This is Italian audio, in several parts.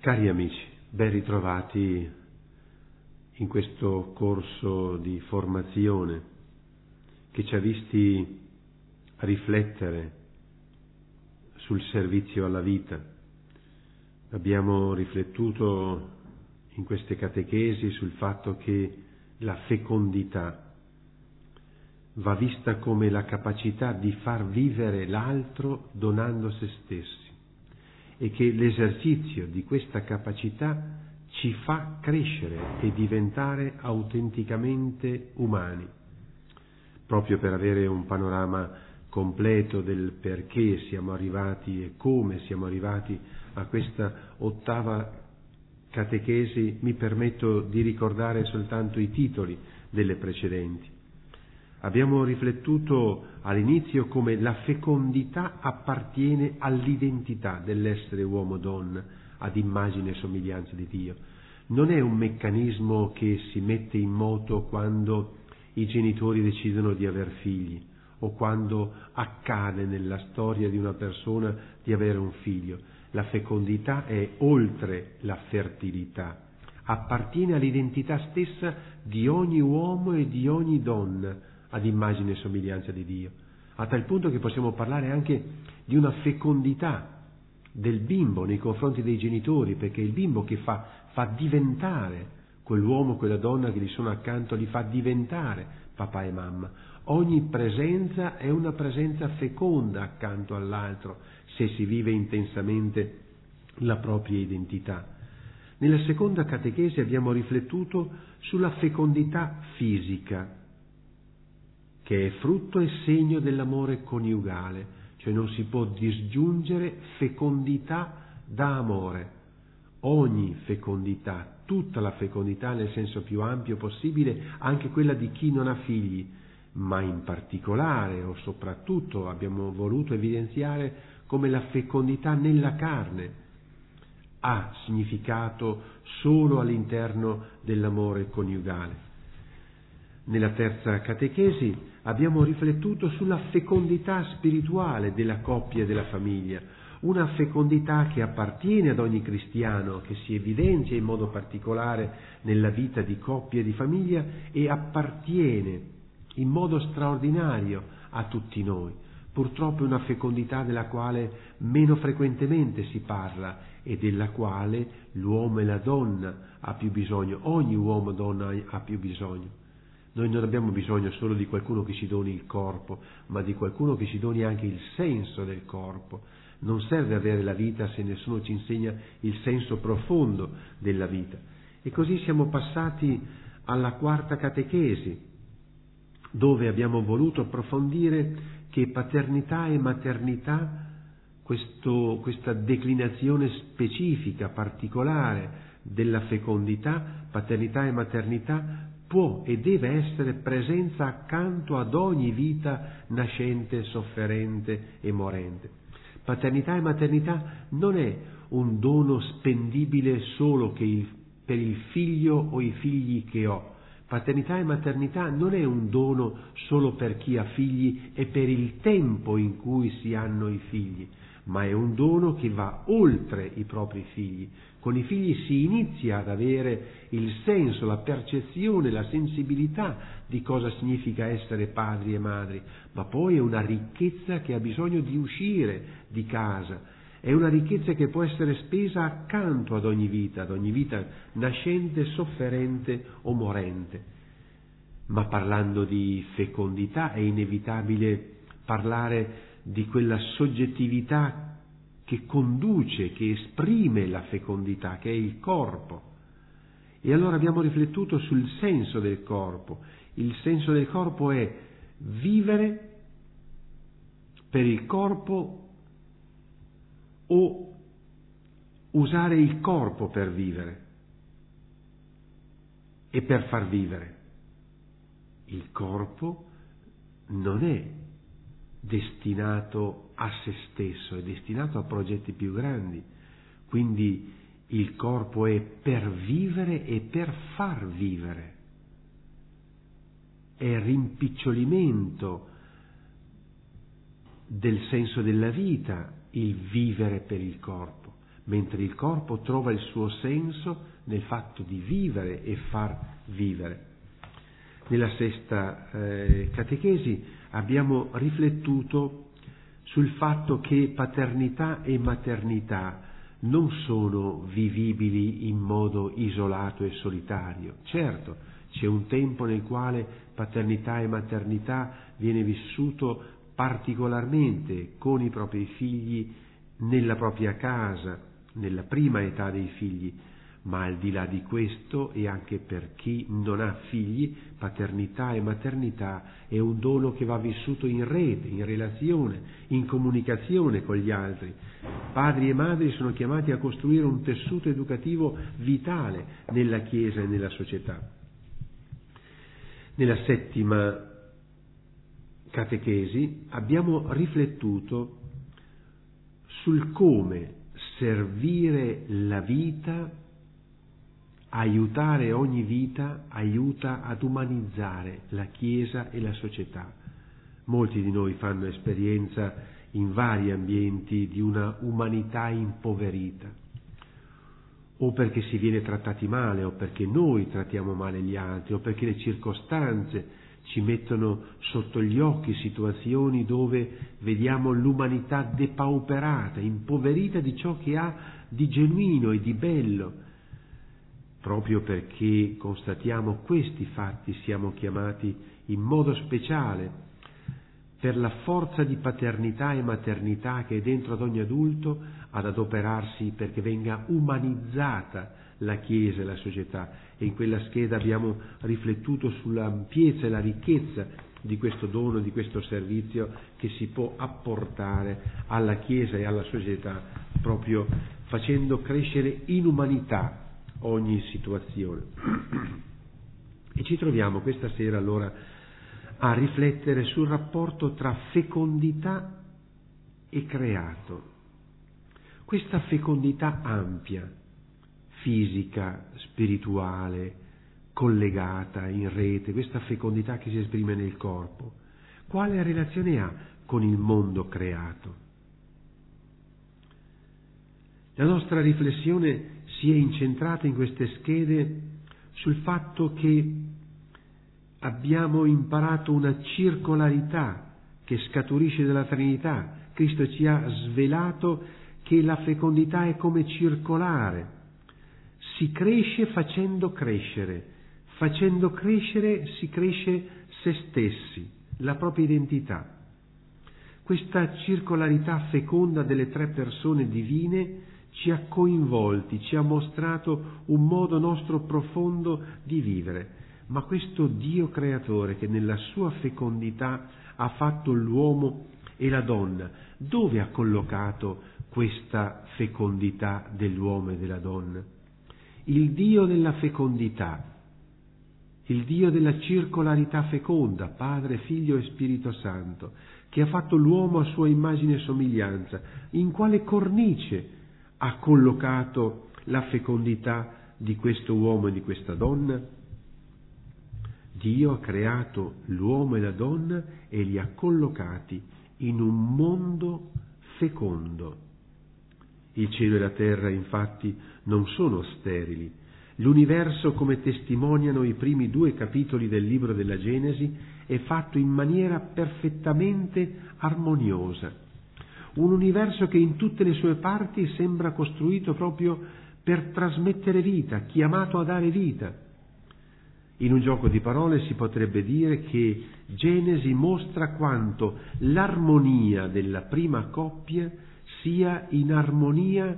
Cari amici, ben ritrovati in questo corso di formazione che ci ha visti riflettere sul servizio alla vita. Abbiamo riflettuto in queste catechesi sul fatto che la fecondità va vista come la capacità di far vivere l'altro donando se stessi e che l'esercizio di questa capacità ci fa crescere e diventare autenticamente umani, proprio per avere un panorama completo del perché siamo arrivati e come siamo arrivati a questa ottava catechesi, mi permetto di ricordare soltanto i titoli delle precedenti. Abbiamo riflettuto all'inizio come la fecondità appartiene all'identità dell'essere uomo-donna, ad immagine e somiglianza di Dio. Non è un meccanismo che si mette in moto quando i genitori decidono di aver figli o quando accade nella storia di una persona di avere un figlio. La fecondità è oltre la fertilità, appartiene all'identità stessa di ogni uomo e di ogni donna ad immagine e somiglianza di Dio, a tal punto che possiamo parlare anche di una fecondità del bimbo nei confronti dei genitori, perché il bimbo che fa, fa diventare quell'uomo, quella donna che gli sono accanto, li fa diventare papà e mamma. Ogni presenza è una presenza feconda accanto all'altro, se si vive intensamente la propria identità. Nella seconda catechesi abbiamo riflettuto sulla fecondità fisica, che è frutto e segno dell'amore coniugale, cioè non si può disgiungere fecondità da amore. Ogni fecondità, tutta la fecondità nel senso più ampio possibile, anche quella di chi non ha figli, ma in particolare o soprattutto abbiamo voluto evidenziare come la fecondità nella carne ha significato solo all'interno dell'amore coniugale. Nella terza catechesi abbiamo riflettuto sulla fecondità spirituale della coppia e della famiglia, una fecondità che appartiene ad ogni cristiano, che si evidenzia in modo particolare nella vita di coppia e di famiglia e appartiene in modo straordinario a tutti noi. Purtroppo è una fecondità della quale meno frequentemente si parla e della quale l'uomo e la donna ha più bisogno, ogni uomo e donna ha più bisogno. Noi non abbiamo bisogno solo di qualcuno che ci doni il corpo, ma di qualcuno che ci doni anche il senso del corpo. Non serve avere la vita se nessuno ci insegna il senso profondo della vita. E così siamo passati alla quarta catechesi, dove abbiamo voluto approfondire che paternità e maternità, questo, questa declinazione specifica, particolare della fecondità, paternità e maternità, può e deve essere presenza accanto ad ogni vita nascente, sofferente e morente. Paternità e maternità non è un dono spendibile solo il, per il figlio o i figli che ho. Paternità e maternità non è un dono solo per chi ha figli e per il tempo in cui si hanno i figli, ma è un dono che va oltre i propri figli, con i figli si inizia ad avere il senso, la percezione, la sensibilità di cosa significa essere padri e madri, ma poi è una ricchezza che ha bisogno di uscire di casa, è una ricchezza che può essere spesa accanto ad ogni vita, ad ogni vita nascente, sofferente o morente. Ma parlando di fecondità è inevitabile parlare di quella soggettività che conduce, che esprime la fecondità, che è il corpo. E allora abbiamo riflettuto sul senso del corpo. Il senso del corpo è vivere per il corpo o usare il corpo per vivere e per far vivere. Il corpo non è destinato a se stesso, è destinato a progetti più grandi. Quindi il corpo è per vivere e per far vivere. È rimpicciolimento del senso della vita il vivere per il corpo, mentre il corpo trova il suo senso nel fatto di vivere e far vivere. Nella sesta eh, catechesi abbiamo riflettuto sul fatto che paternità e maternità non sono vivibili in modo isolato e solitario. Certo, c'è un tempo nel quale paternità e maternità viene vissuto particolarmente con i propri figli nella propria casa, nella prima età dei figli, ma al di là di questo e anche per chi non ha figli, paternità e maternità è un dono che va vissuto in rete, in relazione, in comunicazione con gli altri. Padri e madri sono chiamati a costruire un tessuto educativo vitale nella Chiesa e nella società. Nella settima catechesi abbiamo riflettuto sul come servire la vita aiutare ogni vita aiuta ad umanizzare la Chiesa e la società. Molti di noi fanno esperienza in vari ambienti di una umanità impoverita, o perché si viene trattati male, o perché noi trattiamo male gli altri, o perché le circostanze ci mettono sotto gli occhi situazioni dove vediamo l'umanità depauperata, impoverita di ciò che ha di genuino e di bello Proprio perché constatiamo questi fatti siamo chiamati in modo speciale per la forza di paternità e maternità che è dentro ad ogni adulto ad adoperarsi perché venga umanizzata la Chiesa e la società. E in quella scheda abbiamo riflettuto sull'ampiezza e la ricchezza di questo dono, di questo servizio che si può apportare alla Chiesa e alla società proprio facendo crescere in umanità ogni situazione. E ci troviamo questa sera allora a riflettere sul rapporto tra fecondità e creato. Questa fecondità ampia, fisica, spirituale, collegata in rete, questa fecondità che si esprime nel corpo, quale relazione ha con il mondo creato? La nostra riflessione si è incentrata in queste schede sul fatto che abbiamo imparato una circolarità che scaturisce dalla Trinità. Cristo ci ha svelato che la fecondità è come circolare. Si cresce facendo crescere, facendo crescere si cresce se stessi, la propria identità. Questa circolarità feconda delle tre persone divine ci ha coinvolti, ci ha mostrato un modo nostro profondo di vivere. Ma questo Dio creatore che nella sua fecondità ha fatto l'uomo e la donna, dove ha collocato questa fecondità dell'uomo e della donna? Il Dio della fecondità, il Dio della circolarità feconda, Padre, Figlio e Spirito Santo, che ha fatto l'uomo a sua immagine e somiglianza, in quale cornice ha collocato la fecondità di questo uomo e di questa donna? Dio ha creato l'uomo e la donna e li ha collocati in un mondo fecondo. Il cielo e la terra infatti non sono sterili. L'universo, come testimoniano i primi due capitoli del libro della Genesi, è fatto in maniera perfettamente armoniosa un universo che in tutte le sue parti sembra costruito proprio per trasmettere vita, chiamato a dare vita. In un gioco di parole si potrebbe dire che Genesi mostra quanto l'armonia della prima coppia sia in armonia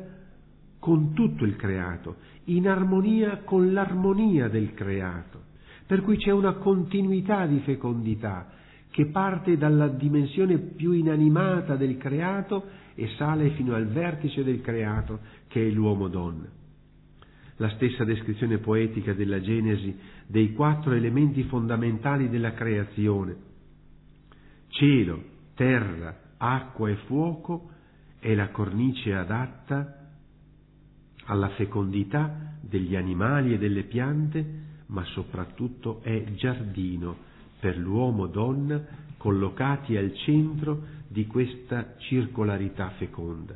con tutto il creato, in armonia con l'armonia del creato, per cui c'è una continuità di fecondità, che parte dalla dimensione più inanimata del creato e sale fino al vertice del creato che è l'uomo-donna. La stessa descrizione poetica della Genesi dei quattro elementi fondamentali della creazione, cielo, terra, acqua e fuoco, è la cornice adatta alla fecondità degli animali e delle piante, ma soprattutto è giardino per l'uomo-donna collocati al centro di questa circolarità feconda.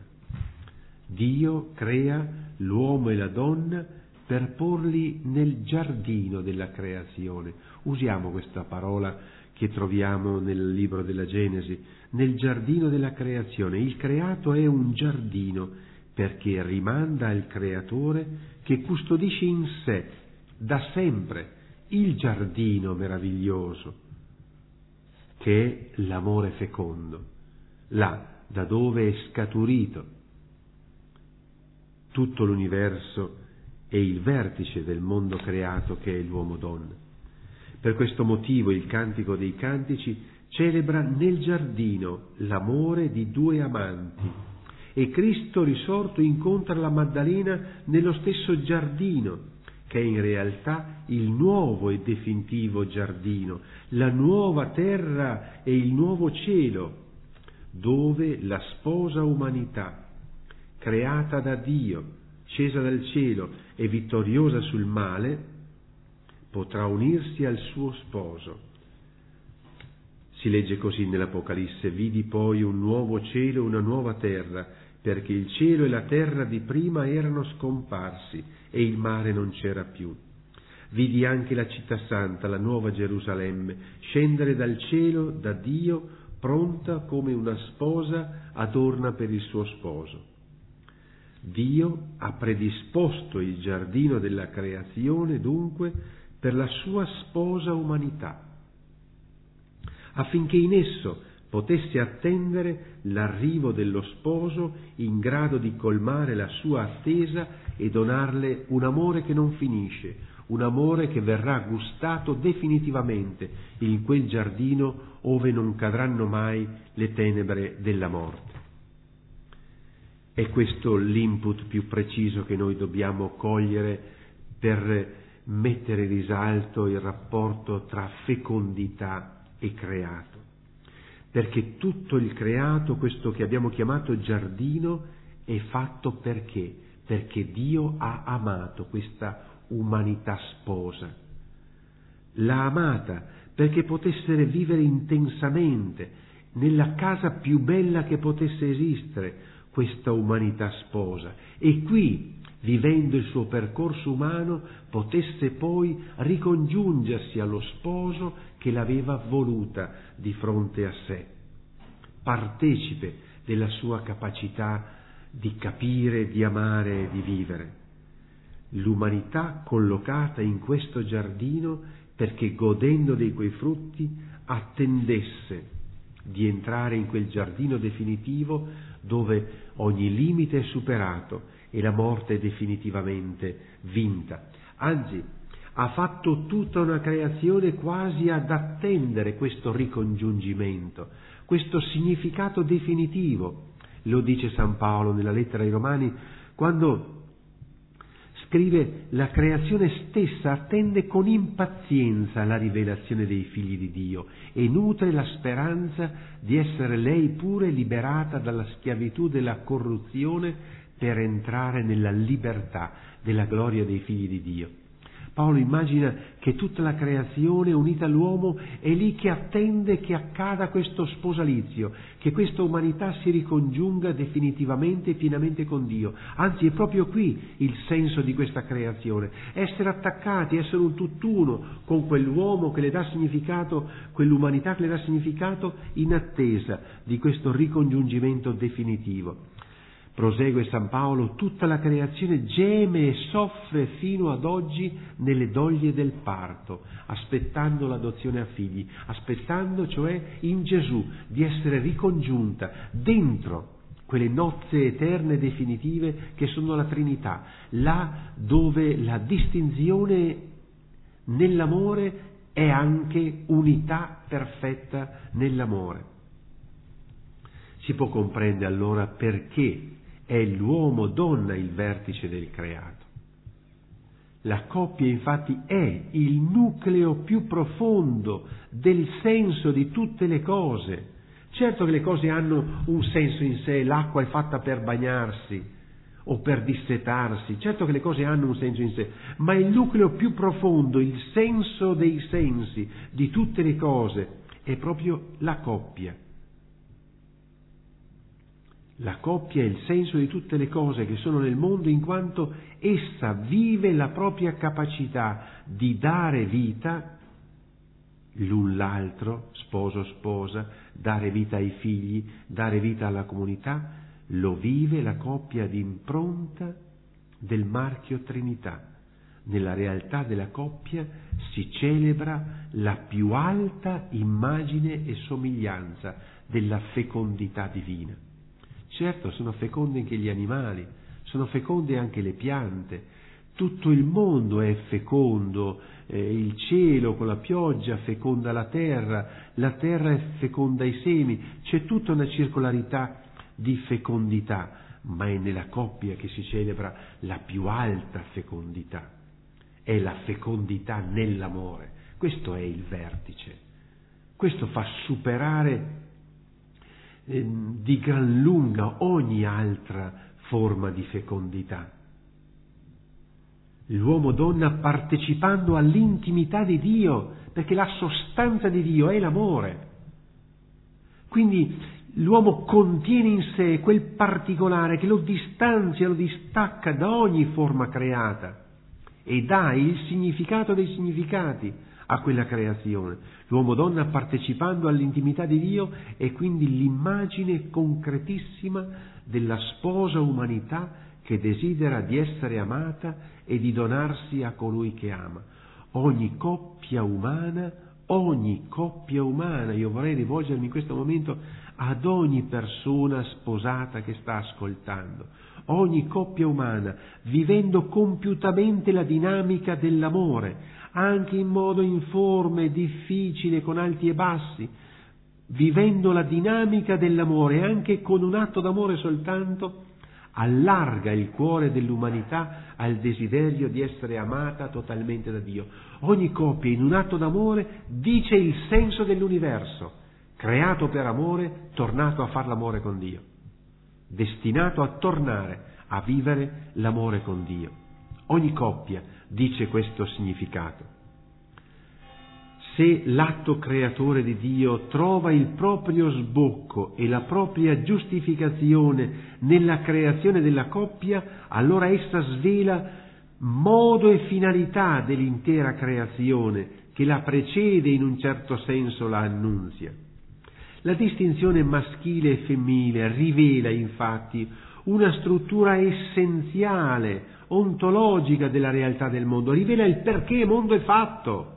Dio crea l'uomo e la donna per porli nel giardino della creazione. Usiamo questa parola che troviamo nel libro della Genesi, nel giardino della creazione. Il creato è un giardino perché rimanda al creatore che custodisce in sé da sempre il giardino meraviglioso che è l'amore fecondo, là da dove è scaturito tutto l'universo e il vertice del mondo creato che è l'uomo-donna. Per questo motivo il Cantico dei Cantici celebra nel giardino l'amore di due amanti e Cristo risorto incontra la Maddalena nello stesso giardino che è in realtà il nuovo e definitivo giardino, la nuova terra e il nuovo cielo, dove la sposa umanità, creata da Dio, scesa dal cielo e vittoriosa sul male, potrà unirsi al suo sposo. Si legge così nell'Apocalisse, vidi poi un nuovo cielo e una nuova terra, perché il cielo e la terra di prima erano scomparsi e il mare non c'era più. Vidi anche la città santa, la nuova Gerusalemme, scendere dal cielo da Dio, pronta come una sposa adorna per il suo sposo. Dio ha predisposto il giardino della creazione dunque per la sua sposa umanità, affinché in esso potesse attendere l'arrivo dello sposo in grado di colmare la sua attesa e donarle un amore che non finisce, un amore che verrà gustato definitivamente in quel giardino ove non cadranno mai le tenebre della morte. È questo l'input più preciso che noi dobbiamo cogliere per mettere in risalto il rapporto tra fecondità e creato perché tutto il creato, questo che abbiamo chiamato giardino, è fatto perché? Perché Dio ha amato questa umanità sposa. L'ha amata perché potesse vivere intensamente nella casa più bella che potesse esistere questa umanità sposa e qui, vivendo il suo percorso umano, potesse poi ricongiungersi allo sposo che l'aveva voluta di fronte a sé, partecipe della sua capacità di capire, di amare e di vivere. L'umanità collocata in questo giardino perché godendo di quei frutti attendesse di entrare in quel giardino definitivo dove ogni limite è superato e la morte è definitivamente vinta. Anzi, ha fatto tutta una creazione quasi ad attendere questo ricongiungimento, questo significato definitivo. Lo dice San Paolo nella lettera ai Romani quando scrive la creazione stessa attende con impazienza la rivelazione dei figli di Dio e nutre la speranza di essere lei pure liberata dalla schiavitù della corruzione per entrare nella libertà della gloria dei figli di Dio. Paolo immagina che tutta la creazione unita all'uomo è lì che attende che accada questo sposalizio, che questa umanità si ricongiunga definitivamente e pienamente con Dio. Anzi, è proprio qui il senso di questa creazione, essere attaccati, essere un tutt'uno con quell'uomo che le dà significato, quell'umanità che le dà significato in attesa di questo ricongiungimento definitivo. Prosegue San Paolo, tutta la creazione geme e soffre fino ad oggi nelle doglie del parto, aspettando l'adozione a figli, aspettando cioè in Gesù di essere ricongiunta dentro quelle nozze eterne definitive che sono la Trinità, là dove la distinzione nell'amore è anche unità perfetta nell'amore. Si può comprendere allora perché è l'uomo-donna il vertice del creato. La coppia infatti è il nucleo più profondo del senso di tutte le cose. Certo che le cose hanno un senso in sé, l'acqua è fatta per bagnarsi o per dissetarsi, certo che le cose hanno un senso in sé, ma il nucleo più profondo, il senso dei sensi di tutte le cose è proprio la coppia La coppia è il senso di tutte le cose che sono nel mondo in quanto essa vive la propria capacità di dare vita l'un l'altro, sposo sposa, dare vita ai figli, dare vita alla comunità, lo vive la coppia di impronta del marchio Trinità. Nella realtà della coppia si celebra la più alta immagine e somiglianza della fecondità divina. Certo, sono fecondi anche gli animali, sono feconde anche le piante, tutto il mondo è fecondo, eh, il cielo con la pioggia feconda la terra, la terra feconda i semi, c'è tutta una circolarità di fecondità, ma è nella coppia che si celebra la più alta fecondità, è la fecondità nell'amore, questo è il vertice, questo fa superare eh, di gran lunga ogni altra forma di fecondità l'uomo-donna partecipando all'intimità di Dio, perché la sostanza di Dio è l'amore. Quindi l'uomo contiene in sé quel particolare che lo distanzia, lo distacca da ogni forma creata e dà il significato dei significati a quella creazione. L'uomo-donna partecipando all'intimità di Dio è quindi l'immagine concretissima della sposa umanità che desidera di essere amata e di donarsi a colui che ama. Ogni coppia umana, ogni coppia umana, io vorrei rivolgermi in questo momento ad ogni persona sposata che sta ascoltando, ogni coppia umana, vivendo compiutamente la dinamica dell'amore, anche in modo informe, difficile, con alti e bassi, vivendo la dinamica dell'amore, anche con un atto d'amore soltanto, allarga il cuore dell'umanità al desiderio di essere amata totalmente da Dio. Ogni coppia in un atto d'amore dice il senso dell'universo, creato per amore, tornato a far l'amore con Dio, destinato a tornare a vivere l'amore con Dio. Ogni coppia dice questo significato se l'atto creatore di Dio trova il proprio sbocco e la propria giustificazione nella creazione della coppia, allora essa svela modo e finalità dell'intera creazione che la precede in un certo senso la annunzia. La distinzione maschile e femminile rivela infatti una struttura essenziale, ontologica della realtà del mondo, rivela il perché il mondo è fatto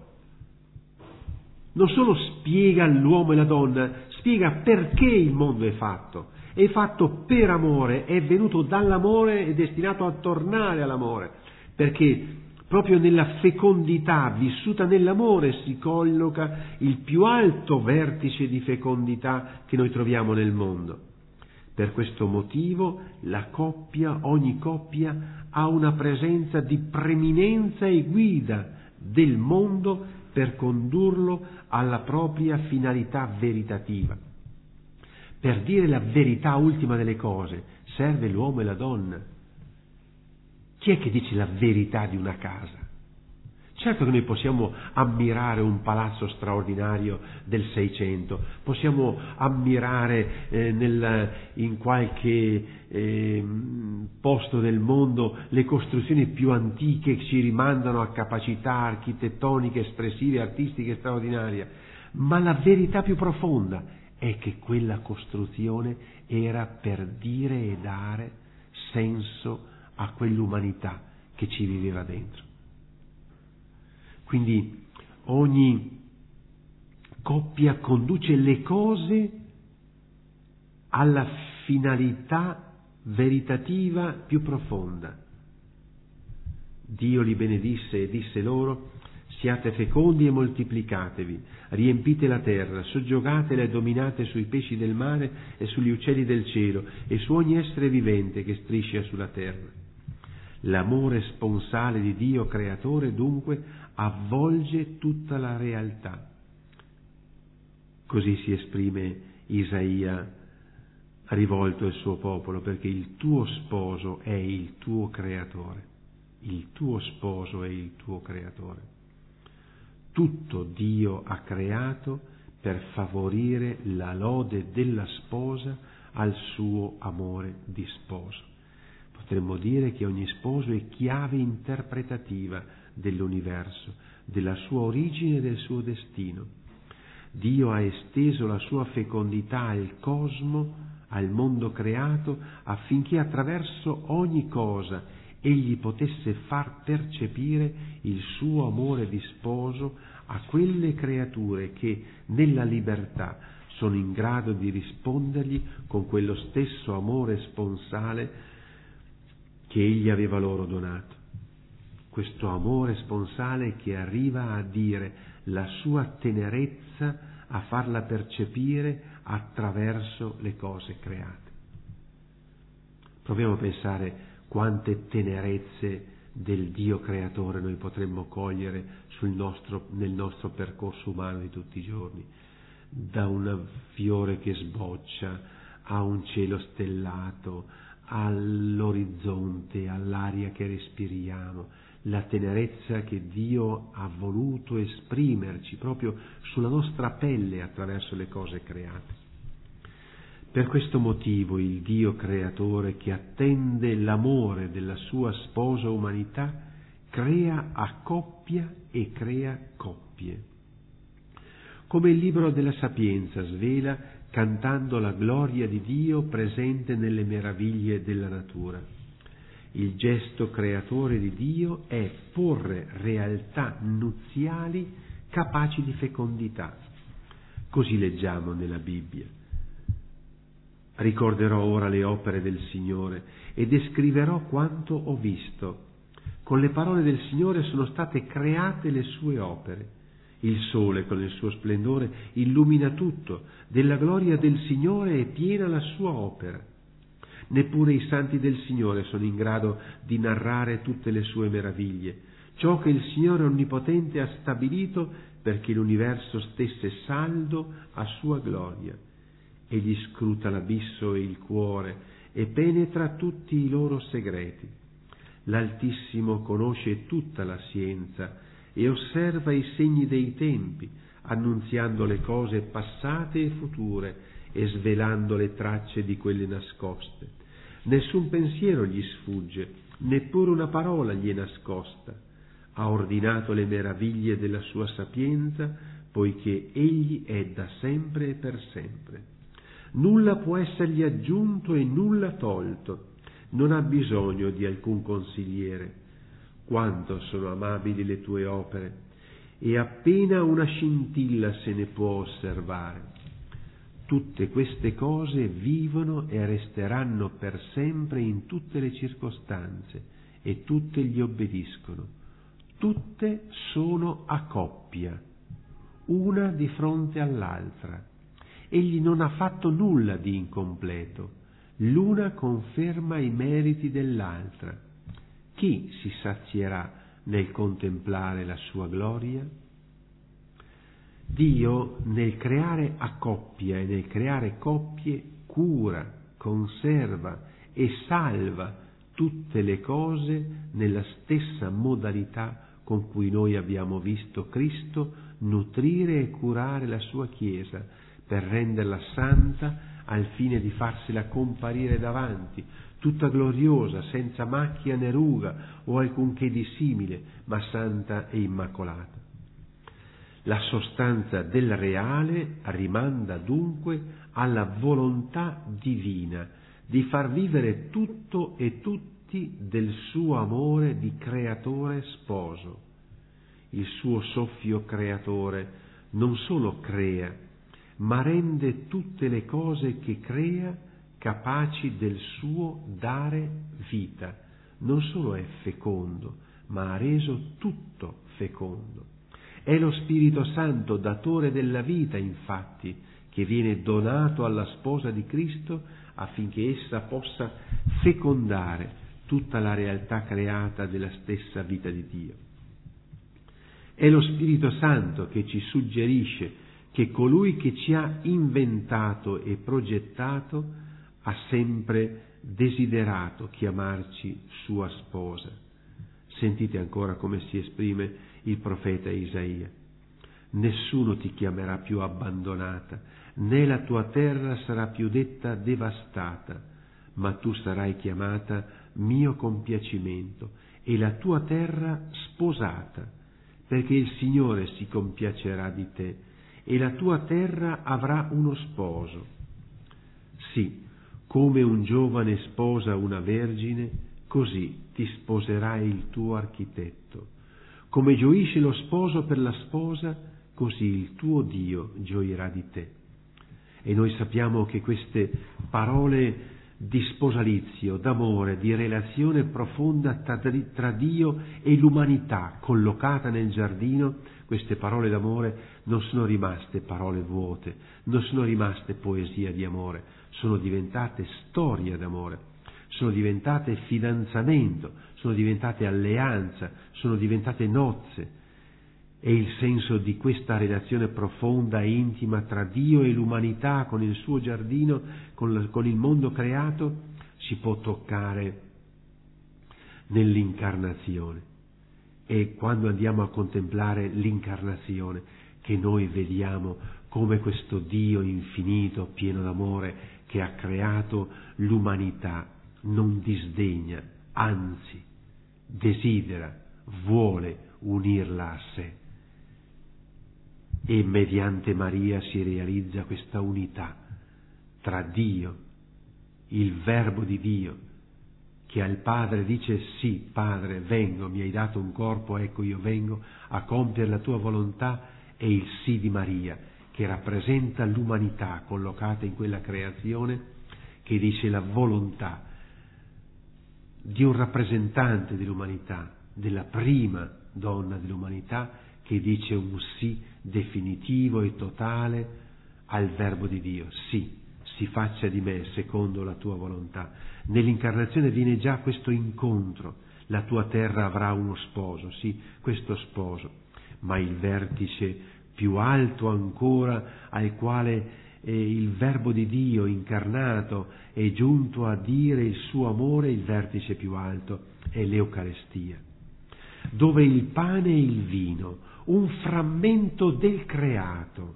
non solo spiega l'uomo e la donna, spiega perché il mondo è fatto. È fatto per amore, è venuto dall'amore e destinato a tornare all'amore, perché proprio nella fecondità vissuta nell'amore si colloca il più alto vertice di fecondità che noi troviamo nel mondo. Per questo motivo la coppia, ogni coppia, ha una presenza di preminenza e guida del mondo per condurlo alla propria finalità veritativa. Per dire la verità ultima delle cose serve l'uomo e la donna. Chi è che dice la verità di una casa? Certo che noi possiamo ammirare un palazzo straordinario del Seicento, possiamo ammirare eh, nel, in qualche eh, posto del mondo le costruzioni più antiche che ci rimandano a capacità architettoniche, espressive, artistiche straordinarie, ma la verità più profonda è che quella costruzione era per dire e dare senso a quell'umanità che ci viveva dentro. Quindi ogni coppia conduce le cose alla finalità veritativa più profonda. Dio li benedisse e disse loro, siate fecondi e moltiplicatevi, riempite la terra, soggiogatela e dominate sui pesci del mare e sugli uccelli del cielo e su ogni essere vivente che striscia sulla terra. L'amore sponsale di Dio creatore dunque avvolge tutta la realtà. Così si esprime Isaia rivolto al suo popolo, perché il tuo sposo è il tuo creatore, il tuo sposo è il tuo creatore. Tutto Dio ha creato per favorire la lode della sposa al suo amore di sposo. Potremmo dire che ogni sposo è chiave interpretativa dell'universo, della sua origine e del suo destino. Dio ha esteso la sua fecondità al cosmo, al mondo creato, affinché attraverso ogni cosa egli potesse far percepire il suo amore di sposo a quelle creature che nella libertà sono in grado di rispondergli con quello stesso amore sponsale che egli aveva loro donato. Questo amore sponsale che arriva a dire la sua tenerezza, a farla percepire attraverso le cose create. Proviamo a pensare quante tenerezze del Dio creatore noi potremmo cogliere nostro, nel nostro percorso umano di tutti i giorni, da un fiore che sboccia a un cielo stellato, all'orizzonte, all'aria che respiriamo, la tenerezza che Dio ha voluto esprimerci proprio sulla nostra pelle attraverso le cose create. Per questo motivo il Dio creatore che attende l'amore della sua sposa umanità crea a coppia e crea coppie. Come il libro della Sapienza svela cantando la gloria di Dio presente nelle meraviglie della natura. Il gesto creatore di Dio è porre realtà nuziali capaci di fecondità. Così leggiamo nella Bibbia. Ricorderò ora le opere del Signore e descriverò quanto ho visto. Con le parole del Signore sono state create le sue opere. Il sole con il suo splendore illumina tutto, della gloria del Signore è piena la sua opera. Neppure i santi del Signore sono in grado di narrare tutte le sue meraviglie, ciò che il Signore Onnipotente ha stabilito perché l'universo stesse saldo a sua gloria. Egli scruta l'abisso e il cuore e penetra tutti i loro segreti. L'Altissimo conosce tutta la scienza e osserva i segni dei tempi, annunziando le cose passate e future e svelando le tracce di quelle nascoste. Nessun pensiero gli sfugge, neppure una parola gli è nascosta. Ha ordinato le meraviglie della sua sapienza, poiché egli è da sempre e per sempre. Nulla può essergli aggiunto e nulla tolto, non ha bisogno di alcun consigliere quanto sono amabili le tue opere, e appena una scintilla se ne può osservare. Tutte queste cose vivono e resteranno per sempre in tutte le circostanze e tutte gli obbediscono. Tutte sono a coppia, una di fronte all'altra. Egli non ha fatto nulla di incompleto, l'una conferma i meriti dell'altra chi si sazierà nel contemplare la sua gloria? Dio nel creare a coppia e nel creare coppie cura, conserva e salva tutte le cose nella stessa modalità con cui noi abbiamo visto Cristo nutrire e curare la sua Chiesa per renderla santa al fine di farsela comparire davanti, tutta gloriosa, senza macchia né ruga o alcunché di simile, ma santa e immacolata. La sostanza del reale rimanda dunque alla volontà divina di far vivere tutto e tutti del suo amore di creatore sposo. Il suo soffio creatore non solo crea, ma rende tutte le cose che crea capaci del suo dare vita. Non solo è fecondo, ma ha reso tutto fecondo. È lo Spirito Santo, datore della vita, infatti, che viene donato alla sposa di Cristo affinché essa possa fecondare tutta la realtà creata della stessa vita di Dio. È lo Spirito Santo che ci suggerisce che colui che ci ha inventato e progettato ha sempre desiderato chiamarci sua sposa. Sentite ancora come si esprime il profeta Isaia. Nessuno ti chiamerà più abbandonata, né la tua terra sarà più detta devastata, ma tu sarai chiamata mio compiacimento e la tua terra sposata, perché il Signore si compiacerà di te e la tua terra avrà uno sposo. Sì, come un giovane sposa una vergine, così ti sposerai il tuo architetto. Come gioisce lo sposo per la sposa, così il tuo Dio gioirà di te. E noi sappiamo che queste parole di sposalizio, d'amore, di relazione profonda tra Dio e l'umanità collocata nel giardino, queste parole d'amore non sono rimaste parole vuote, non sono rimaste poesia di amore, sono diventate storia d'amore, sono diventate fidanzamento, sono diventate alleanza, sono diventate nozze, e il senso di questa relazione profonda e intima tra Dio e l'umanità con il suo giardino, con, la, con il mondo creato, si può toccare nell'incarnazione. E quando andiamo a contemplare l'incarnazione, che noi vediamo come questo Dio infinito, pieno d'amore, che ha creato l'umanità, non disdegna, anzi desidera, vuole unirla a sé. E mediante Maria si realizza questa unità tra Dio, il Verbo di Dio, che al Padre dice sì, Padre, vengo, mi hai dato un corpo, ecco io vengo a compiere la tua volontà, e il sì di Maria, che rappresenta l'umanità collocata in quella creazione, che dice la volontà di un rappresentante dell'umanità, della prima donna dell'umanità, che dice un sì definitivo e totale al verbo di Dio. Sì, si faccia di me secondo la tua volontà. Nell'incarnazione viene già questo incontro. La tua terra avrà uno sposo, sì, questo sposo, ma il vertice più alto ancora al quale eh, il verbo di Dio incarnato è giunto a dire il suo amore, il vertice più alto è l'Eucarestia, dove il pane e il vino un frammento del creato,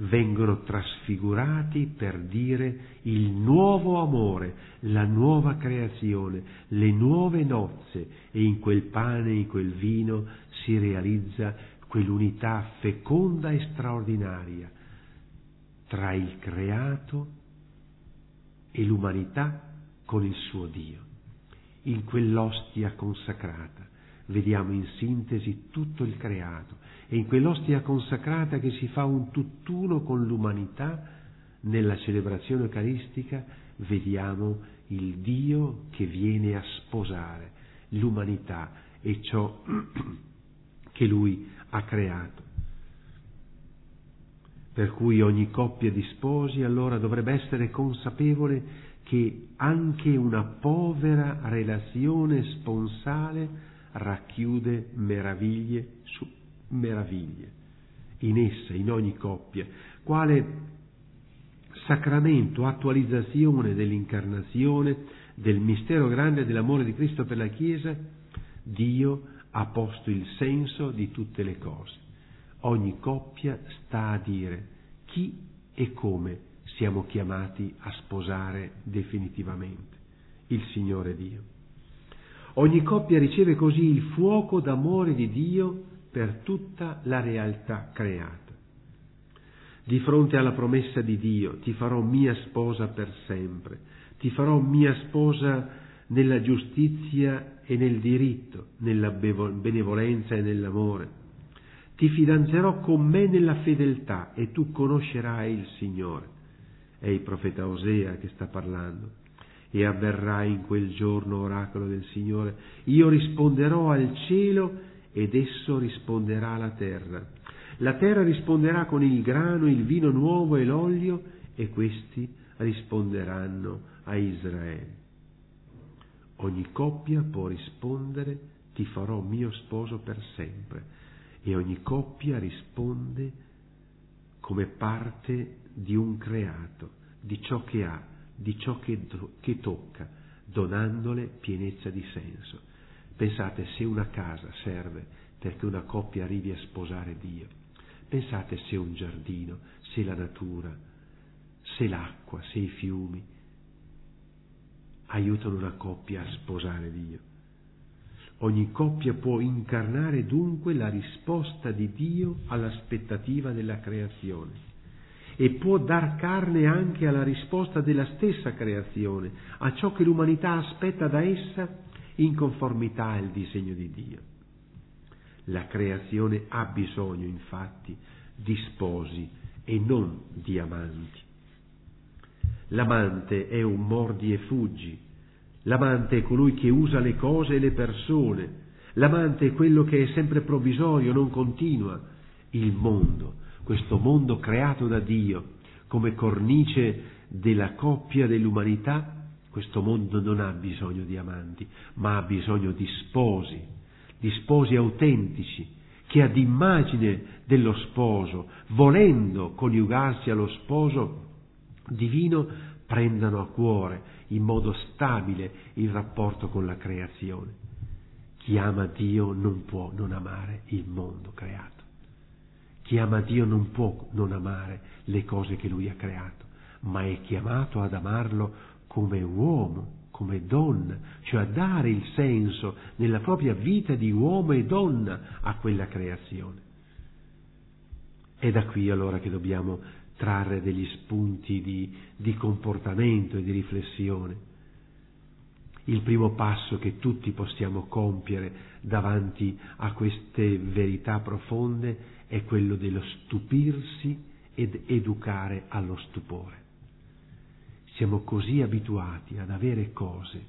vengono trasfigurati per dire il nuovo amore, la nuova creazione, le nuove nozze e in quel pane, in quel vino si realizza quell'unità feconda e straordinaria tra il creato e l'umanità con il suo Dio, in quell'ostia consacrata vediamo in sintesi tutto il creato e in quell'ostia consacrata che si fa un tutt'uno con l'umanità, nella celebrazione eucaristica vediamo il Dio che viene a sposare l'umanità e ciò che Lui ha creato. Per cui ogni coppia di sposi allora dovrebbe essere consapevole che anche una povera relazione sponsale racchiude meraviglie su meraviglie in essa, in ogni coppia, quale sacramento, attualizzazione dell'incarnazione, del mistero grande dell'amore di Cristo per la Chiesa, Dio ha posto il senso di tutte le cose. Ogni coppia sta a dire chi e come siamo chiamati a sposare definitivamente il Signore Dio. Ogni coppia riceve così il fuoco d'amore di Dio per tutta la realtà creata. Di fronte alla promessa di Dio, ti farò mia sposa per sempre, ti farò mia sposa nella giustizia e nel diritto, nella benevolenza e nell'amore. Ti fidanzerò con me nella fedeltà e tu conoscerai il Signore. È il profeta Osea che sta parlando e avverrà in quel giorno oracolo del Signore. Io risponderò al cielo ed esso risponderà alla terra. La terra risponderà con il grano, il vino nuovo e l'olio e questi risponderanno a Israele. Ogni coppia può rispondere ti farò mio sposo per sempre e ogni coppia risponde come parte di un creato, di ciò che ha di ciò che, che tocca, donandole pienezza di senso. Pensate se una casa serve perché una coppia arrivi a sposare Dio, Pensate se un giardino, se la natura, se l'acqua, se i fiumi aiutano una coppia a sposare Dio. Ogni coppia può incarnare dunque la risposta di Dio all'aspettativa della creazione e può dar carne anche alla risposta della stessa creazione, a ciò che l'umanità aspetta da essa in conformità al disegno di Dio. La creazione ha bisogno, infatti, di sposi e non di amanti. L'amante è un mordi e fuggi, l'amante è colui che usa le cose e le persone, l'amante è quello che è sempre provvisorio, non continua. Il mondo, questo mondo creato da Dio come cornice della coppia dell'umanità, questo mondo non ha bisogno di amanti, ma ha bisogno di sposi, di sposi autentici, che ad immagine dello sposo, volendo coniugarsi allo sposo divino, prendano a cuore in modo stabile il rapporto con la creazione. Chi ama Dio non può non amare il mondo creato. Chi ama Dio non può non amare le cose che Lui ha creato, ma è chiamato ad amarlo come uomo, come donna, cioè a dare il senso nella propria vita di uomo e donna a quella creazione. È da qui allora che dobbiamo trarre degli spunti di, di comportamento e di riflessione. Il primo passo che tutti possiamo compiere davanti a queste verità profonde è quello dello stupirsi ed educare allo stupore. Siamo così abituati ad avere cose,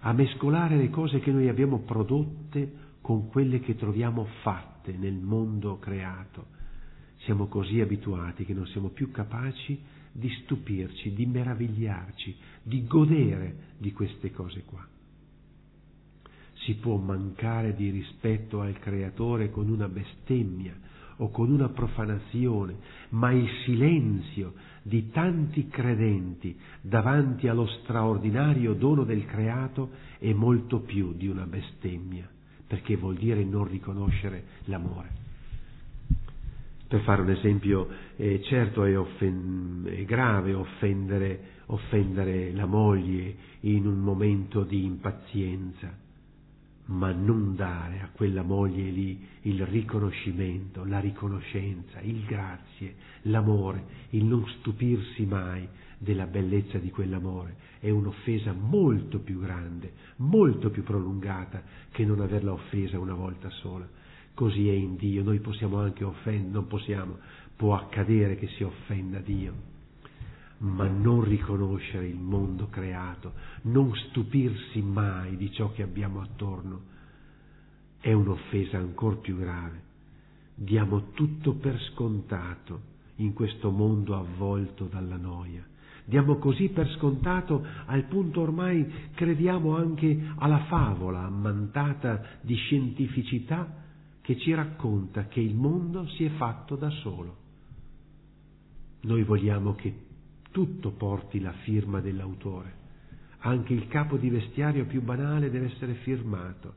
a mescolare le cose che noi abbiamo prodotte con quelle che troviamo fatte nel mondo creato. Siamo così abituati che non siamo più capaci di stupirci, di meravigliarci, di godere di queste cose qua. Si può mancare di rispetto al Creatore con una bestemmia o con una profanazione, ma il silenzio di tanti credenti davanti allo straordinario dono del creato è molto più di una bestemmia, perché vuol dire non riconoscere l'amore. Per fare un esempio, eh, certo è, offen- è grave offendere, offendere la moglie in un momento di impazienza, ma non dare a quella moglie lì il riconoscimento, la riconoscenza, il grazie, l'amore, il non stupirsi mai della bellezza di quell'amore, è un'offesa molto più grande, molto più prolungata che non averla offesa una volta sola. Così è in Dio, noi possiamo anche offendere, non possiamo, può accadere che si offenda Dio ma non riconoscere il mondo creato, non stupirsi mai di ciò che abbiamo attorno, è un'offesa ancora più grave. Diamo tutto per scontato in questo mondo avvolto dalla noia. Diamo così per scontato al punto ormai crediamo anche alla favola ammantata di scientificità che ci racconta che il mondo si è fatto da solo. Noi vogliamo che tutto porti la firma dell'autore. Anche il capo di vestiario più banale deve essere firmato.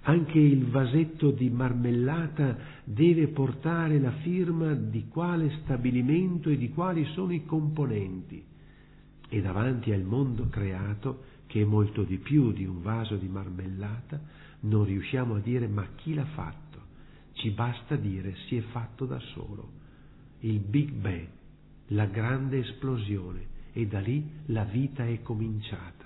Anche il vasetto di marmellata deve portare la firma di quale stabilimento e di quali sono i componenti. E davanti al mondo creato, che è molto di più di un vaso di marmellata, non riusciamo a dire ma chi l'ha fatto. Ci basta dire si è fatto da solo. Il Big Bang la grande esplosione e da lì la vita è cominciata.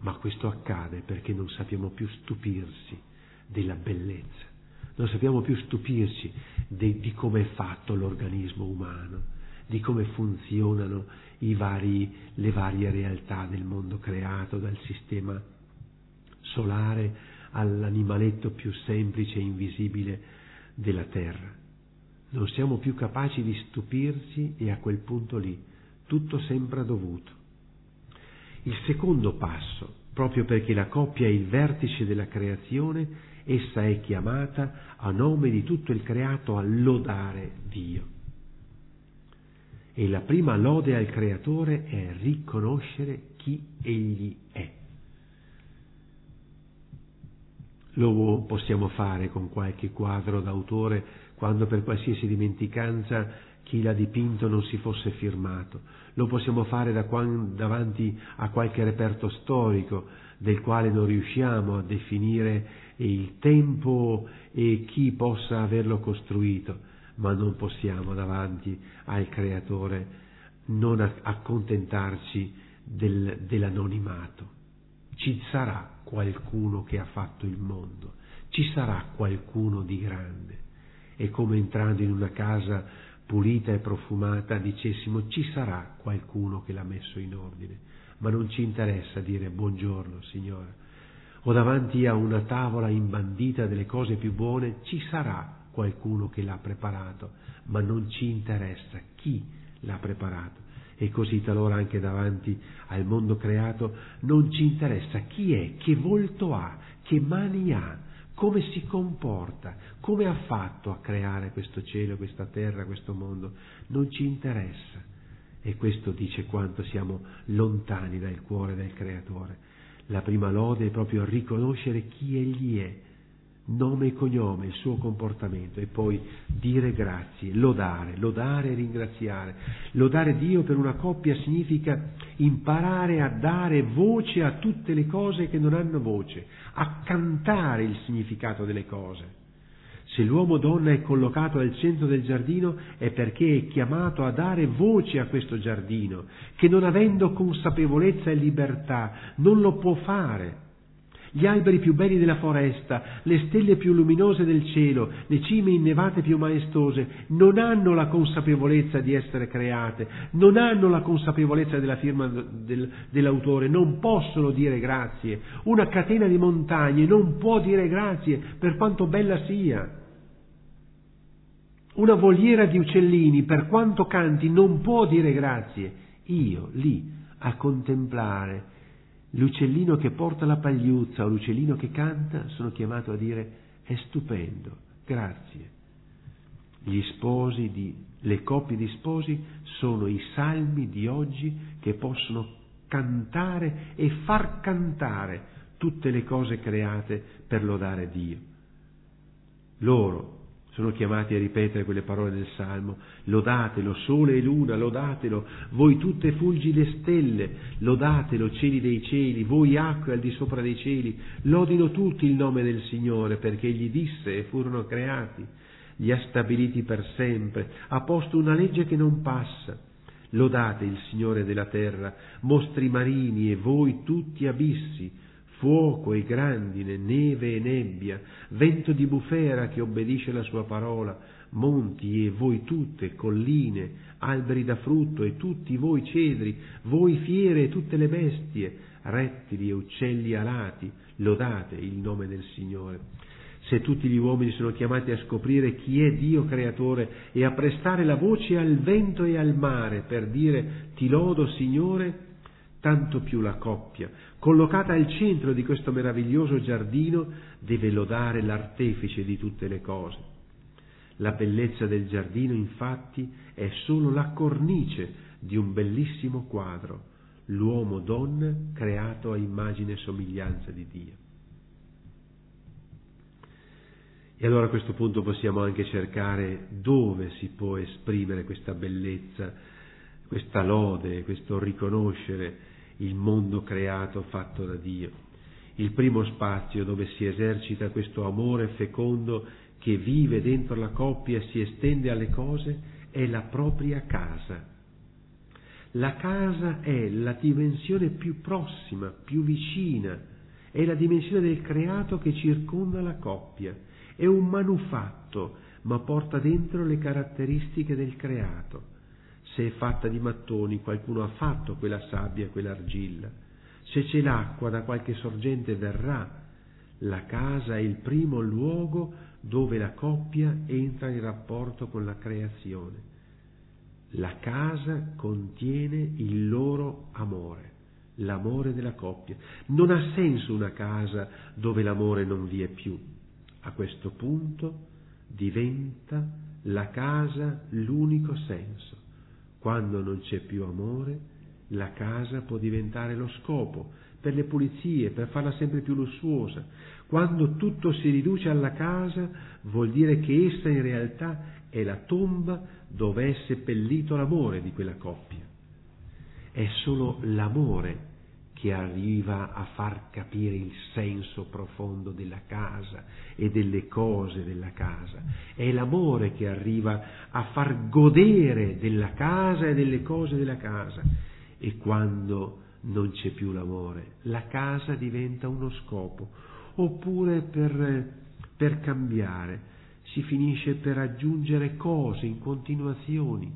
Ma questo accade perché non sappiamo più stupirsi della bellezza, non sappiamo più stupirci di, di come è fatto l'organismo umano, di come funzionano vari, le varie realtà del mondo creato, dal sistema solare all'animaletto più semplice e invisibile della Terra non siamo più capaci di stupirci e a quel punto lì tutto sembra dovuto. Il secondo passo, proprio perché la coppia è il vertice della creazione, essa è chiamata a nome di tutto il creato a lodare Dio. E la prima lode al creatore è riconoscere chi egli è. Lo possiamo fare con qualche quadro d'autore quando per qualsiasi dimenticanza chi l'ha dipinto non si fosse firmato. Lo possiamo fare da quando, davanti a qualche reperto storico del quale non riusciamo a definire il tempo e chi possa averlo costruito, ma non possiamo davanti al Creatore non accontentarci del, dell'anonimato. Ci sarà qualcuno che ha fatto il mondo, ci sarà qualcuno di grande. E come entrando in una casa pulita e profumata dicessimo ci sarà qualcuno che l'ha messo in ordine, ma non ci interessa dire buongiorno Signore. O davanti a una tavola imbandita delle cose più buone ci sarà qualcuno che l'ha preparato, ma non ci interessa chi l'ha preparato. E così talora anche davanti al mondo creato non ci interessa chi è, che volto ha, che mani ha, come si comporta, come ha fatto a creare questo cielo, questa terra, questo mondo, non ci interessa. E questo dice quanto siamo lontani dal cuore del Creatore. La prima lode è proprio riconoscere chi Egli è, nome e cognome, il suo comportamento e poi dire grazie, lodare, lodare e ringraziare. Lodare Dio per una coppia significa imparare a dare voce a tutte le cose che non hanno voce, a cantare il significato delle cose. Se l'uomo donna è collocato al centro del giardino è perché è chiamato a dare voce a questo giardino, che non avendo consapevolezza e libertà non lo può fare gli alberi più belli della foresta, le stelle più luminose del cielo, le cime innevate più maestose, non hanno la consapevolezza di essere create, non hanno la consapevolezza della firma del, dell'autore, non possono dire grazie. Una catena di montagne non può dire grazie per quanto bella sia. Una voliera di uccellini, per quanto canti, non può dire grazie. Io lì a contemplare L'uccellino che porta la pagliuzza o l'uccellino che canta sono chiamato a dire è stupendo, grazie. Gli sposi, di, le coppie di sposi sono i salmi di oggi che possono cantare e far cantare tutte le cose create per lodare Dio. Loro sono chiamati a ripetere quelle parole del Salmo, lodatelo sole e luna, lodatelo, voi tutte fulgide stelle, lodatelo cieli dei cieli, voi acque al di sopra dei cieli, lodino tutti il nome del Signore, perché egli disse e furono creati, li ha stabiliti per sempre, ha posto una legge che non passa. Lodate il Signore della terra, mostri marini e voi tutti abissi, fuoco e grandine, neve e nebbia, vento di bufera che obbedisce alla sua parola, monti e voi tutte, colline, alberi da frutto e tutti voi cedri, voi fiere e tutte le bestie, rettili e uccelli alati, lodate il nome del Signore. Se tutti gli uomini sono chiamati a scoprire chi è Dio creatore e a prestare la voce al vento e al mare per dire ti lodo Signore, tanto più la coppia, collocata al centro di questo meraviglioso giardino, deve lodare l'artefice di tutte le cose. La bellezza del giardino, infatti, è solo la cornice di un bellissimo quadro, l'uomo-donna creato a immagine e somiglianza di Dio. E allora a questo punto possiamo anche cercare dove si può esprimere questa bellezza, questa lode, questo riconoscere il mondo creato fatto da Dio. Il primo spazio dove si esercita questo amore fecondo che vive dentro la coppia e si estende alle cose è la propria casa. La casa è la dimensione più prossima, più vicina, è la dimensione del creato che circonda la coppia, è un manufatto, ma porta dentro le caratteristiche del creato se è fatta di mattoni, qualcuno ha fatto quella sabbia quell'argilla. Se c'è l'acqua da qualche sorgente verrà. La casa è il primo luogo dove la coppia entra in rapporto con la creazione. La casa contiene il loro amore, l'amore della coppia. Non ha senso una casa dove l'amore non vi è più. A questo punto diventa la casa l'unico senso. Quando non c'è più amore, la casa può diventare lo scopo, per le pulizie, per farla sempre più lussuosa. Quando tutto si riduce alla casa, vuol dire che essa in realtà è la tomba dove è seppellito l'amore di quella coppia. È solo l'amore che arriva a far capire il senso profondo della casa e delle cose della casa. È l'amore che arriva a far godere della casa e delle cose della casa. E quando non c'è più l'amore, la casa diventa uno scopo, oppure per, per cambiare si finisce per aggiungere cose in continuazioni.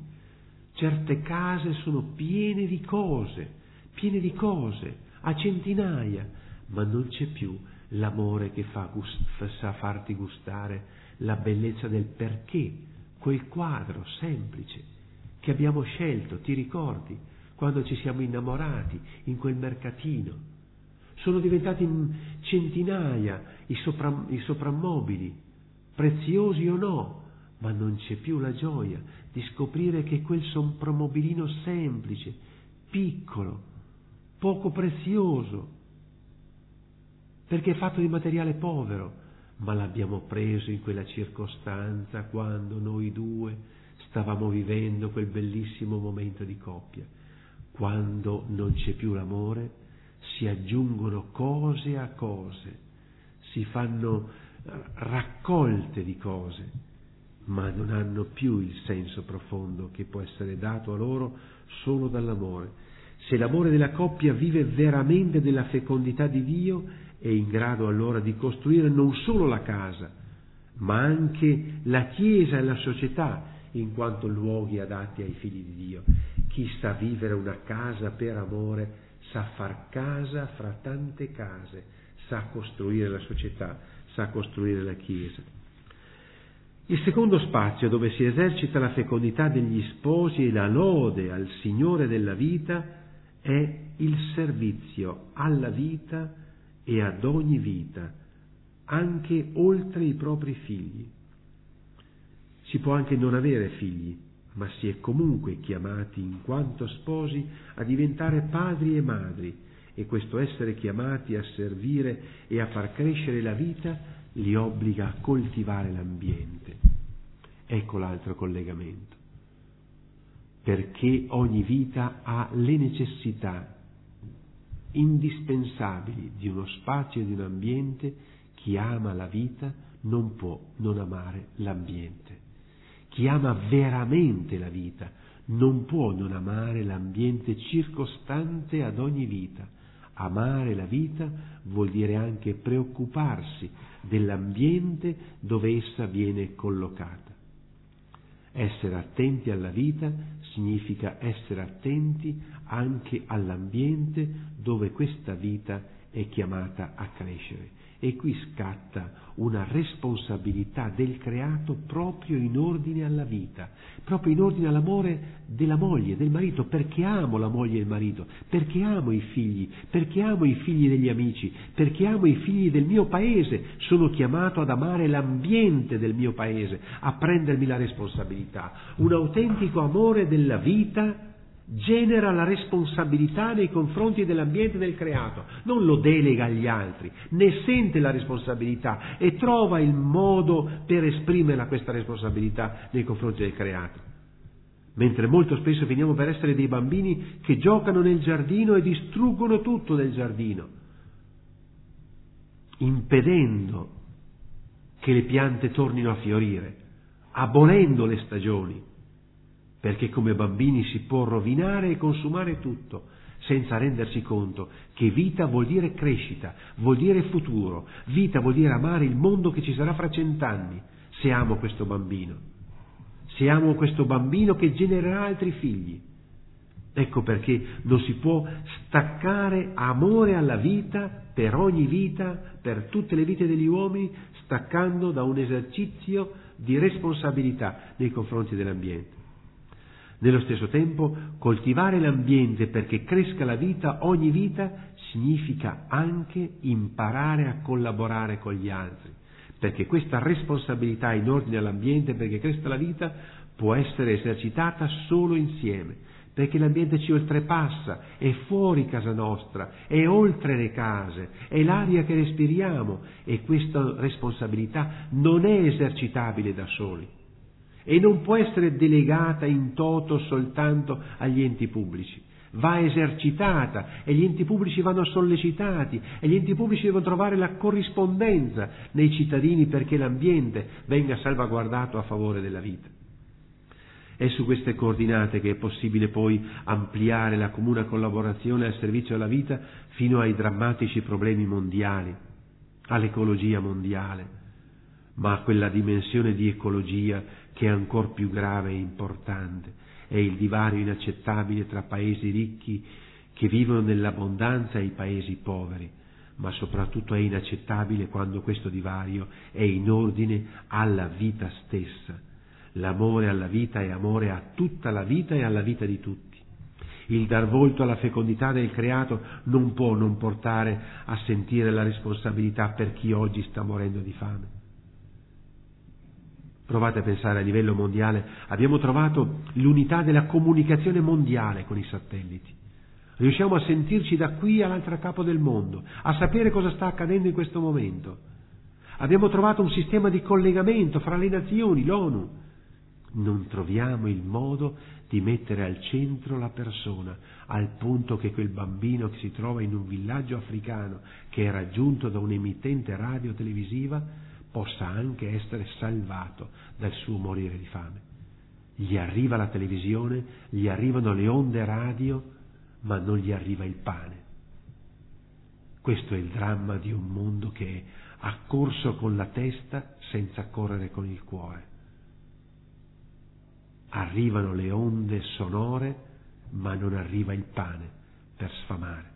Certe case sono piene di cose, piene di cose, a centinaia, ma non c'è più l'amore che fa gust- sa farti gustare la bellezza del perché, quel quadro semplice che abbiamo scelto, ti ricordi, quando ci siamo innamorati in quel mercatino. Sono diventati centinaia i, sopra- i soprammobili, preziosi o no, ma non c'è più la gioia di scoprire che quel sopramobilino semplice, piccolo, poco prezioso, perché è fatto di materiale povero, ma l'abbiamo preso in quella circostanza quando noi due stavamo vivendo quel bellissimo momento di coppia. Quando non c'è più l'amore, si aggiungono cose a cose, si fanno raccolte di cose, ma non hanno più il senso profondo che può essere dato a loro solo dall'amore. Se l'amore della coppia vive veramente della fecondità di Dio, è in grado allora di costruire non solo la casa, ma anche la Chiesa e la società in quanto luoghi adatti ai figli di Dio. Chi sa vivere una casa per amore sa far casa fra tante case, sa costruire la società, sa costruire la Chiesa. Il secondo spazio dove si esercita la fecondità degli sposi e la lode al Signore della vita è il servizio alla vita e ad ogni vita, anche oltre i propri figli. Si può anche non avere figli, ma si è comunque chiamati in quanto sposi a diventare padri e madri e questo essere chiamati a servire e a far crescere la vita li obbliga a coltivare l'ambiente. Ecco l'altro collegamento perché ogni vita ha le necessità indispensabili di uno spazio e di un ambiente, chi ama la vita non può non amare l'ambiente. Chi ama veramente la vita non può non amare l'ambiente circostante ad ogni vita. Amare la vita vuol dire anche preoccuparsi dell'ambiente dove essa viene collocata. Essere attenti alla vita significa essere attenti anche all'ambiente dove questa vita è chiamata a crescere. E qui scatta una responsabilità del creato proprio in ordine alla vita, proprio in ordine all'amore della moglie, del marito, perché amo la moglie e il marito, perché amo i figli, perché amo i figli degli amici, perché amo i figli del mio paese, sono chiamato ad amare l'ambiente del mio paese, a prendermi la responsabilità, un autentico amore della vita genera la responsabilità nei confronti dell'ambiente del creato, non lo delega agli altri, ne sente la responsabilità e trova il modo per esprimere questa responsabilità nei confronti del creato. Mentre molto spesso finiamo per essere dei bambini che giocano nel giardino e distruggono tutto del giardino, impedendo che le piante tornino a fiorire, abolendo le stagioni perché come bambini si può rovinare e consumare tutto, senza rendersi conto che vita vuol dire crescita, vuol dire futuro, vita vuol dire amare il mondo che ci sarà fra cent'anni, se amo questo bambino, se amo questo bambino che genererà altri figli. Ecco perché non si può staccare amore alla vita per ogni vita, per tutte le vite degli uomini, staccando da un esercizio di responsabilità nei confronti dell'ambiente. Nello stesso tempo, coltivare l'ambiente perché cresca la vita, ogni vita, significa anche imparare a collaborare con gli altri, perché questa responsabilità in ordine all'ambiente perché cresca la vita può essere esercitata solo insieme, perché l'ambiente ci oltrepassa, è fuori casa nostra, è oltre le case, è l'aria che respiriamo e questa responsabilità non è esercitabile da soli e non può essere delegata in toto soltanto agli enti pubblici. Va esercitata e gli enti pubblici vanno sollecitati e gli enti pubblici devono trovare la corrispondenza nei cittadini perché l'ambiente venga salvaguardato a favore della vita. È su queste coordinate che è possibile poi ampliare la comune collaborazione al servizio della vita fino ai drammatici problemi mondiali, all'ecologia mondiale, ma a quella dimensione di ecologia che è ancora più grave e importante, è il divario inaccettabile tra paesi ricchi che vivono nell'abbondanza e i paesi poveri, ma soprattutto è inaccettabile quando questo divario è in ordine alla vita stessa L'amore alla vita è amore a tutta la vita e alla vita di tutti. Il dar volto alla fecondità del creato non può non portare a sentire la responsabilità per chi oggi sta morendo di fame. Provate a pensare a livello mondiale, abbiamo trovato l'unità della comunicazione mondiale con i satelliti. Riusciamo a sentirci da qui all'altra capo del mondo, a sapere cosa sta accadendo in questo momento. Abbiamo trovato un sistema di collegamento fra le nazioni, l'ONU, non troviamo il modo di mettere al centro la persona, al punto che quel bambino che si trova in un villaggio africano, che è raggiunto da un'emittente radio televisiva, possa anche essere salvato dal suo morire di fame. Gli arriva la televisione, gli arrivano le onde radio, ma non gli arriva il pane. Questo è il dramma di un mondo che ha corso con la testa senza correre con il cuore arrivano le onde sonore, ma non arriva il pane per sfamare.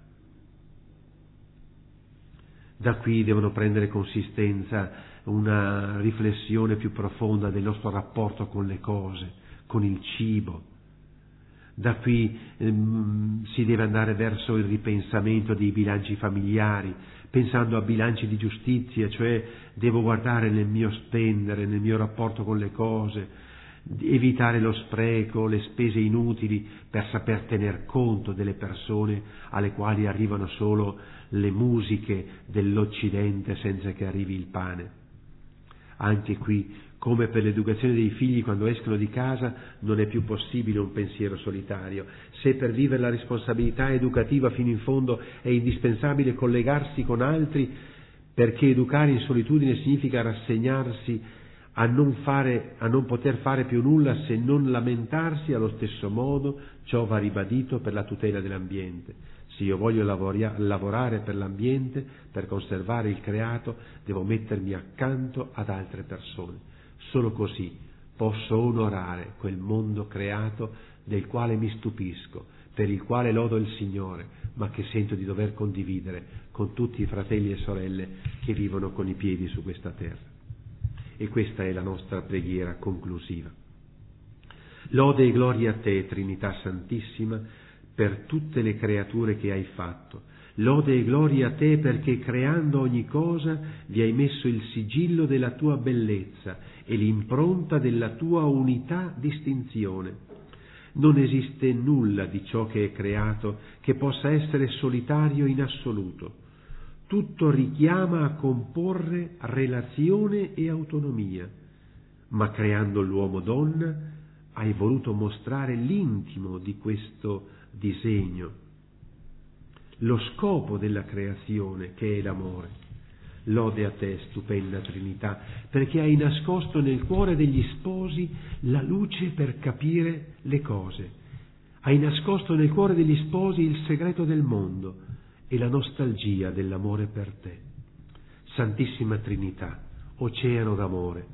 Da qui devono prendere consistenza una riflessione più profonda del nostro rapporto con le cose, con il cibo. Da qui ehm, si deve andare verso il ripensamento dei bilanci familiari, pensando a bilanci di giustizia, cioè devo guardare nel mio spendere, nel mio rapporto con le cose, evitare lo spreco, le spese inutili per saper tener conto delle persone alle quali arrivano solo le musiche dell'Occidente senza che arrivi il pane. Anche qui, come per l'educazione dei figli quando escono di casa, non è più possibile un pensiero solitario. Se per vivere la responsabilità educativa fino in fondo è indispensabile collegarsi con altri, perché educare in solitudine significa rassegnarsi a non, fare, a non poter fare più nulla se non lamentarsi allo stesso modo, ciò va ribadito per la tutela dell'ambiente. Se io voglio lavoria, lavorare per l'ambiente, per conservare il creato, devo mettermi accanto ad altre persone. Solo così posso onorare quel mondo creato del quale mi stupisco, per il quale lodo il Signore, ma che sento di dover condividere con tutti i fratelli e sorelle che vivono con i piedi su questa terra e questa è la nostra preghiera conclusiva. Lode e gloria a te, Trinità Santissima, per tutte le creature che hai fatto. Lode e gloria a te perché creando ogni cosa vi hai messo il sigillo della tua bellezza e l'impronta della tua unità distinzione. Non esiste nulla di ciò che è creato che possa essere solitario in assoluto tutto richiama a comporre relazione e autonomia, ma creando l'uomo-donna hai voluto mostrare l'intimo di questo disegno, lo scopo della creazione che è l'amore. Lode a te, stupenda Trinità, perché hai nascosto nel cuore degli sposi la luce per capire le cose. Hai nascosto nel cuore degli sposi il segreto del mondo e la nostalgia dell'amore per te. Santissima Trinità, oceano d'amore,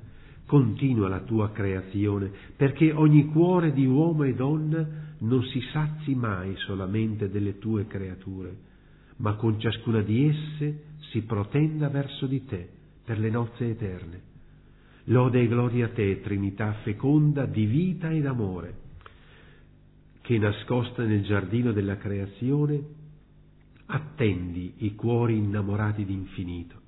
continua la tua creazione, perché ogni cuore di uomo e donna non si sazi mai solamente delle tue creature, ma con ciascuna di esse si protenda verso di te per le nozze eterne. Lode e gloria a te, Trinità feconda di vita ed amore, che nascosta nel giardino della creazione attendi i cuori innamorati d'infinito.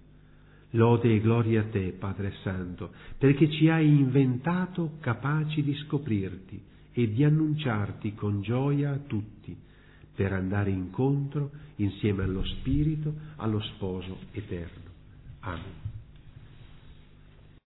Lode e gloria a te, Padre Santo, perché ci hai inventato capaci di scoprirti e di annunciarti con gioia a tutti, per andare incontro insieme allo Spirito allo sposo eterno. Amen.